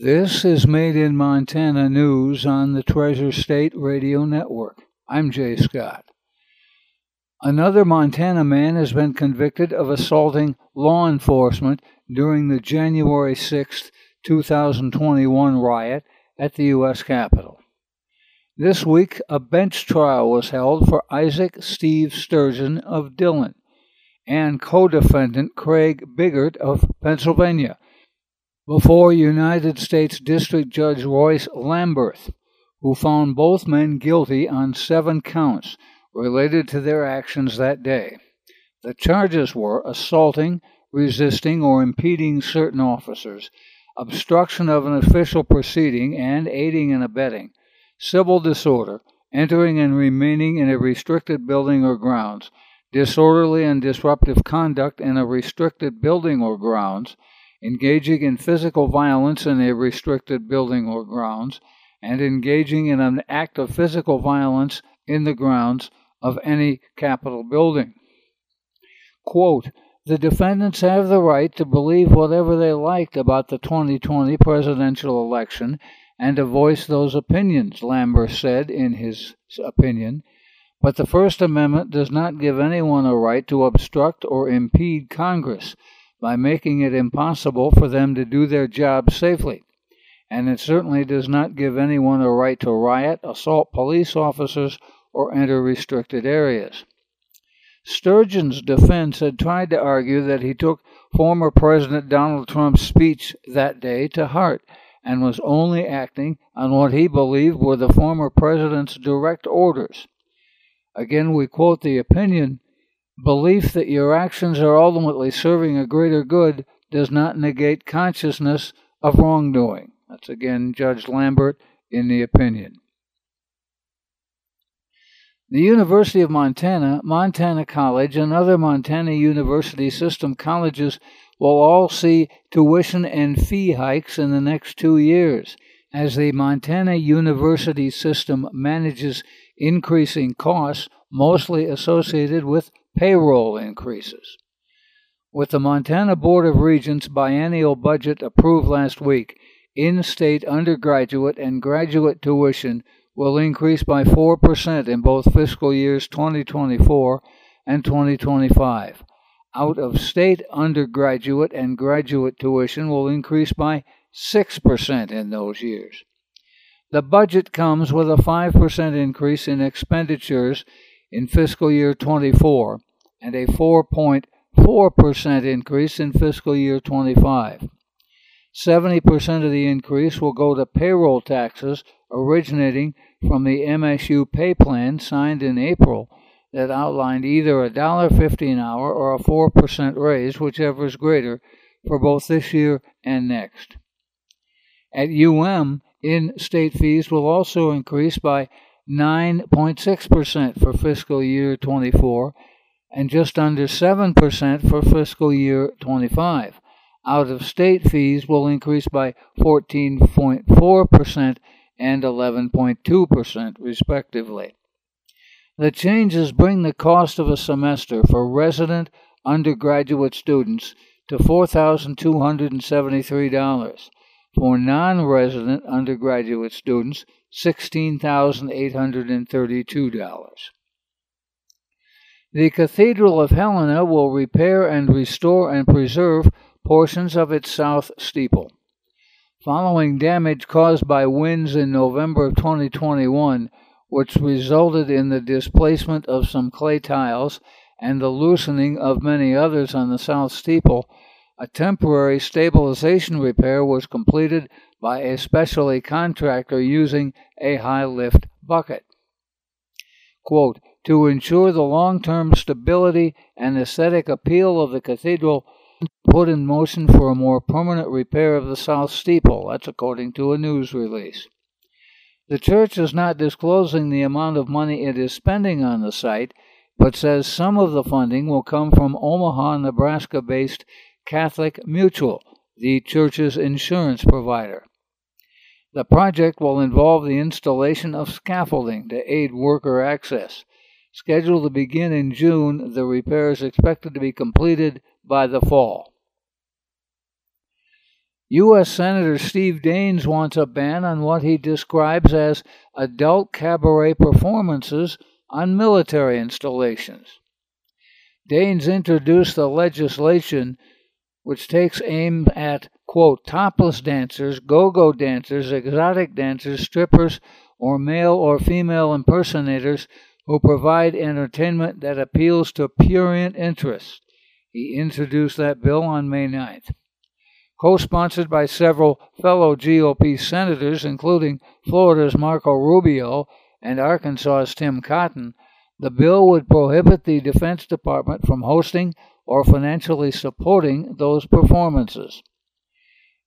This is Made in Montana News on the Treasure State Radio Network. I'm Jay Scott. Another Montana man has been convicted of assaulting law enforcement during the January 6, 2021 riot at the U.S. Capitol. This week, a bench trial was held for Isaac Steve Sturgeon of Dillon and co defendant Craig Bingert of Pennsylvania before United States District Judge Royce Lamberth, who found both men guilty on seven counts related to their actions that day. The charges were assaulting, resisting, or impeding certain officers, obstruction of an official proceeding, and aiding and abetting civil disorder, entering and remaining in a restricted building or grounds, disorderly and disruptive conduct in a restricted building or grounds, engaging in physical violence in a restricted building or grounds, and engaging in an act of physical violence in the grounds of any Capitol building. Quote, the defendants have the right to believe whatever they liked about the 2020 presidential election and to voice those opinions, Lamberth said in his opinion. But the First Amendment does not give anyone a right to obstruct or impede Congress by making it impossible for them to do their job safely. And it certainly does not give anyone a right to riot, assault police officers, or enter restricted areas. Sturgeon's defense had tried to argue that he took former President Donald Trump's speech that day to heart and was only acting on what he believed were the former president's direct orders. Again, we quote the opinion belief that your actions are ultimately serving a greater good does not negate consciousness of wrongdoing. That's again Judge Lamberth in the opinion. The University of Montana, Montana College, and other Montana University system colleges will all see tuition and fee hikes in the next two years as the Montana University system manages increasing costs mostly associated with payroll increases. With the Montana Board of Regents biennial budget approved last week, in state undergraduate and graduate tuition will increase by 4% in both fiscal years 2024 and 2025 out of state undergraduate and graduate tuition will increase by 6% in those years. The budget comes with a 5% increase in expenditures in fiscal year 24 and a 4.4% increase in fiscal year 25. 70% of the increase will go to payroll taxes originating from the MSU pay plan signed in April that outlined either a dollar fifty an hour or a four percent raise, whichever is greater, for both this year and next. At UM, in-state fees will also increase by 9.6% for fiscal year 24 and just under 7% for fiscal year 25. Out of state fees will increase by 14.4% and 11.2%, respectively. The changes bring the cost of a semester for resident undergraduate students to $4,273. For non resident undergraduate students, $16,832. The Cathedral of Helena will repair and restore and preserve portions of its south steeple. Following damage caused by winds in November of 2021, which resulted in the displacement of some clay tiles and the loosening of many others on the south steeple, a temporary stabilization repair was completed by a specialty contractor using a high lift bucket. Quote, to ensure the long term stability and aesthetic appeal of the cathedral, put in motion for a more permanent repair of the south steeple. That's according to a news release. The church is not disclosing the amount of money it is spending on the site, but says some of the funding will come from Omaha, Nebraska based Catholic Mutual, the church's insurance provider. The project will involve the installation of scaffolding to aid worker access. Scheduled to begin in June, the repair is expected to be completed by the fall. U.S. Senator Steve Daines wants a ban on what he describes as adult cabaret performances on military installations. Daines introduced the legislation which takes aim at, quote, topless dancers, go go dancers, exotic dancers, strippers, or male or female impersonators who provide entertainment that appeals to prurient interests. He introduced that bill on May 9th co sponsored by several fellow GOP senators, including Florida's Marco Rubio and Arkansas's Tom Cotton, the bill would prohibit the Defense Department from hosting or financially supporting those performances.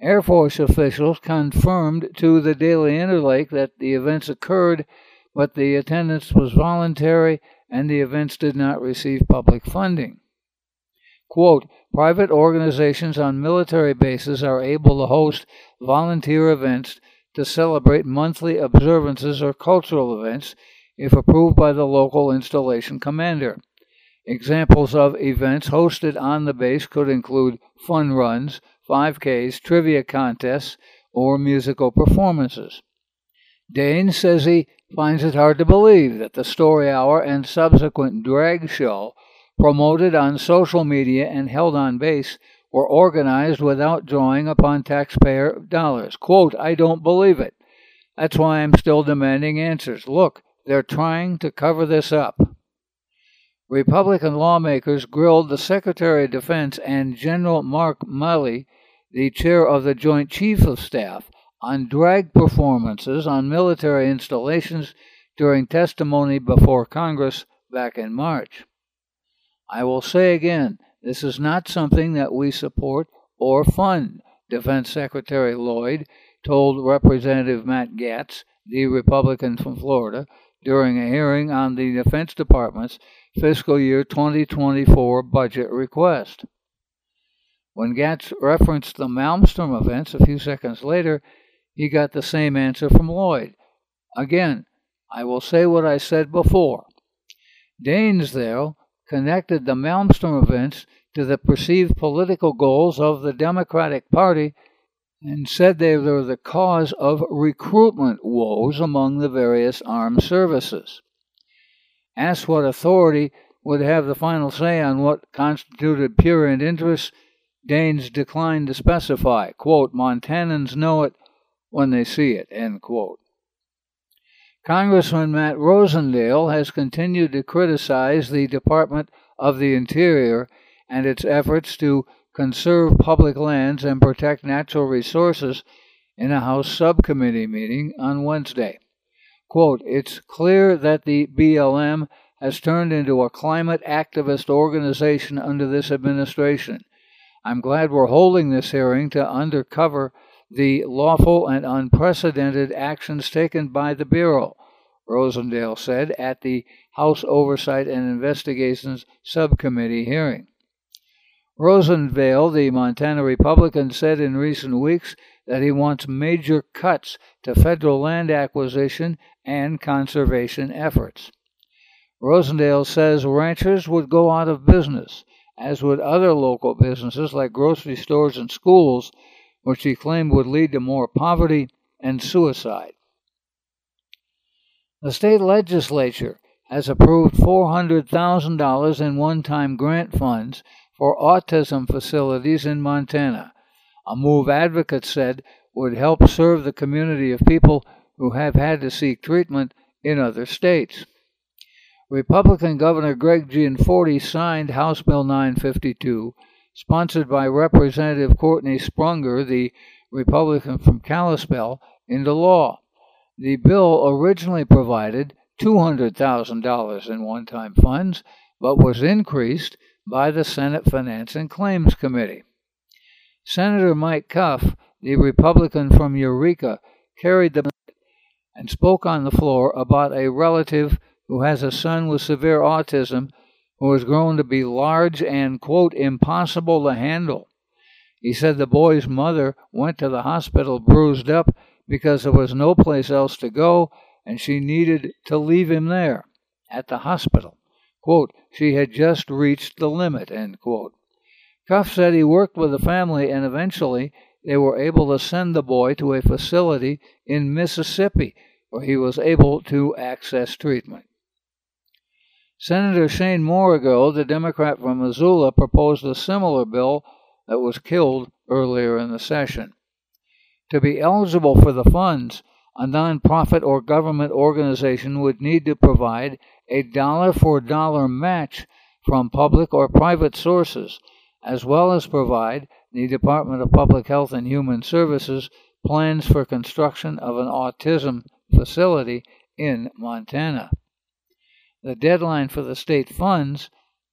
Air Force officials confirmed to the Daily Interlake that the events occurred, but the attendance was voluntary and the events did not receive public funding. Quote, private organizations on military bases are able to host volunteer events to celebrate monthly observances or cultural events if approved by the local installation commander. Examples of events hosted on the base could include fun runs, 5Ks, trivia contests, or musical performances. Daines says he finds it hard to believe that the story hour and subsequent drag show promoted on social media and held on base were organized without drawing upon taxpayer dollars. Quote, I don't believe it. That's why I'm still demanding answers. Look, they're trying to cover this up. Republican lawmakers grilled the Secretary of Defense and General Mark Milley, the chair of the Joint Chief of Staff, on drag performances on military installations during testimony before Congress back in March. I will say again, this is not something that we support or fund, Defense Secretary Lloyd told Representative Matt Gaetz, the Republican from Florida, during a hearing on the Defense Department's fiscal year 2024 budget request. When Gaetz referenced the Malmstrom events a few seconds later, he got the same answer from Lloyd. Again, I will say what I said before. Though, connected the Malmstrom events to the perceived political goals of the Democratic Party and said they were the cause of recruitment woes among the various armed services. Asked what authority would have the final say on what constituted prurient interests, Daines declined to specify. Quote, Montanans know it when they see it, end quote. Congressman Matt Rosendale has continued to criticize the Department of the Interior and its efforts to conserve public lands and protect natural resources in a House subcommittee meeting on Wednesday. Quote, It's clear that the BLM has turned into a climate activist organization under this administration. I'm glad we're holding this hearing to undercover the lawful and unprecedented actions taken by the Bureau, Rosendale said at the House Oversight and Investigations Subcommittee hearing. Rosendale, the Montana Republican, said in recent weeks that he wants major cuts to federal land acquisition and conservation efforts. Rosendale says ranchers would go out of business, as would other local businesses like grocery stores and schools which he claimed would lead to more poverty and suicide. The state legislature has approved $400,000 in one time grant funds for autism facilities in Montana, a move advocates said would help serve the community of people who have had to seek treatment in other states. Republican Governor Greg Gianforte signed House Bill 952 sponsored by Representative Courtney Sprunger, the Republican from Kalispell, into law. The bill originally provided $200,000 in one time funds, but was increased by the Senate Finance and Claims Committee. Senator Mike Cuffe, the Republican from Eureka, carried the and spoke on the floor about a relative who has a son with severe autism who has grown to be large and, quote, impossible to handle. He said the boy's mother went to the hospital bruised up because there was no place else to go and she needed to leave him there at the hospital. Quote, she had just reached the limit, end quote. Cuffe said he worked with the family and eventually they were able to send the boy to a facility in Mississippi where he was able to access treatment. Senator Shane Morigeau, the Democrat from Missoula, proposed a similar bill that was killed earlier in the session. To be eligible for the funds, a nonprofit or government organization would need to provide a dollar for dollar match from public or private sources, as well as provide the Department of Public Health and Human Services plans for construction of an autism facility in Montana. The deadline for the state funds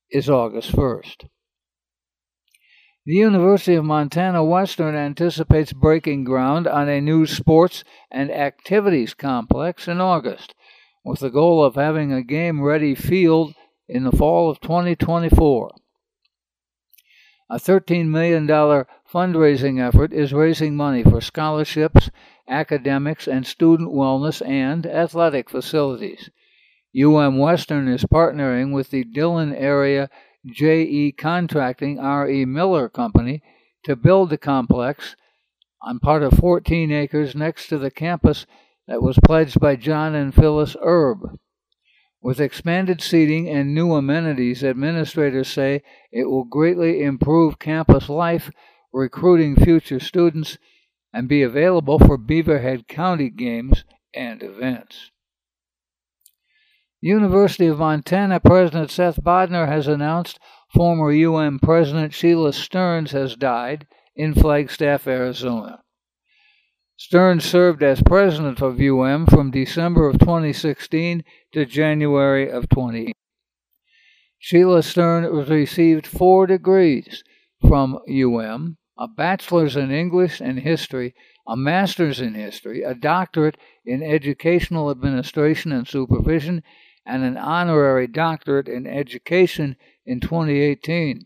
is August 1st. The University of Montana Western anticipates breaking ground on a new sports and activities complex in August, with the goal of having a game ready field in the fall of 2024. A $13 million fundraising effort is raising money for scholarships, academics, and student wellness and athletic facilities. UM Western is partnering with the Dillon Area J.E. Contracting R.E. Miller Company to build the complex on part of 14 acres next to the campus that was pledged by John and Phyllis Erb. With expanded seating and new amenities, administrators say it will greatly improve campus life, recruiting future students, and be available for Beaverhead County games and events. University of Montana President Seth Bodnar has announced former UM President Sheila Stearns has died in Flagstaff, Arizona. Stearns served as president of UM from December of 2016 to January of 20. Sheila Stearns received four degrees from UM a bachelor's in English and history, a master's in history, a doctorate in educational administration and supervision, and an honorary doctorate in education in 2018.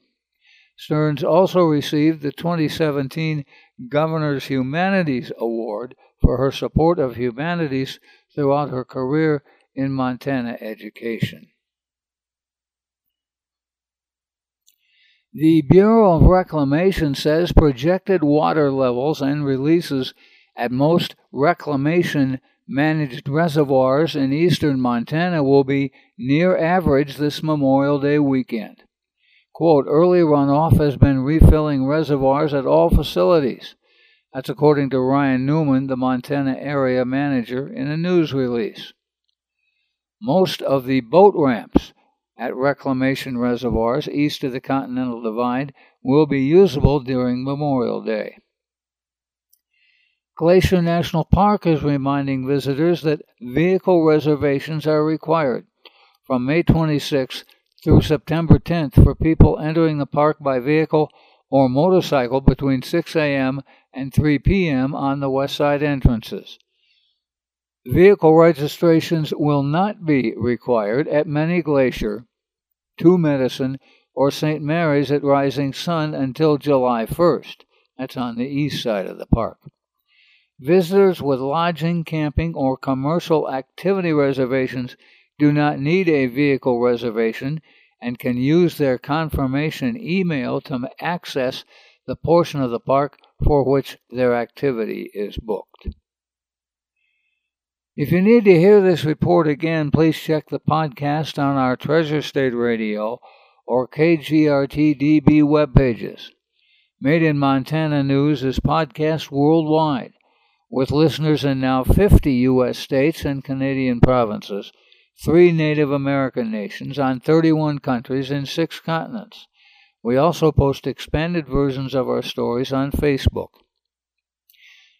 Stearns also received the 2017 Governor's Humanities Award for her support of humanities throughout her career in Montana education. The Bureau of Reclamation says projected water levels and releases at most reclamation managed reservoirs in eastern Montana will be near average this Memorial Day weekend. Quote, early runoff has been refilling reservoirs at all facilities. That's according to Ryan Newman, the Montana area manager, in a news release. Most of the boat ramps at reclamation reservoirs east of the Continental Divide will be usable during Memorial Day. Glacier National Park is reminding visitors that vehicle reservations are required from May 26 through September 10th for people entering the park by vehicle or motorcycle between 6 a.m. and 3 p.m. on the west side entrances. Vehicle registrations will not be required at Many Glacier, Two Medicine, or St. Mary's at Rising Sun until July 1st. That's on the east side of the park. Visitors with lodging, camping, or commercial activity reservations do not need a vehicle reservation and can use their confirmation email to access the portion of the park for which their activity is booked. If you need to hear this report again, please check the podcast on our Treasure State Radio or KGRTDB web pages. Made in Montana News is podcast worldwide with listeners in now 50 U.S. states and Canadian provinces, three Native American nations on 31 countries in six continents. We also post expanded versions of our stories on Facebook.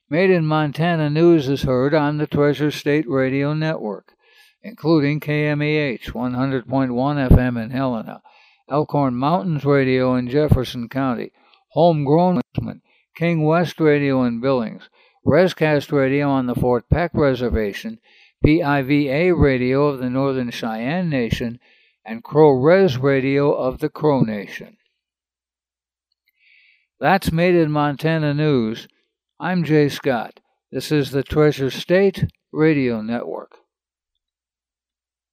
Made in Montana News is heard on the Treasure State Radio Network, including KMEH 100.1 FM in Helena, Elkhorn Mountains Radio in Jefferson County, Homegrown King West Radio in Billings, Rescast Radio on the Fort Peck Reservation, PIVA Radio of the Northern Cheyenne Nation, and Crow Res Radio of the Crow Nation. That's Made in Montana News. I'm Jay Scott. This is the Treasure State Radio Network.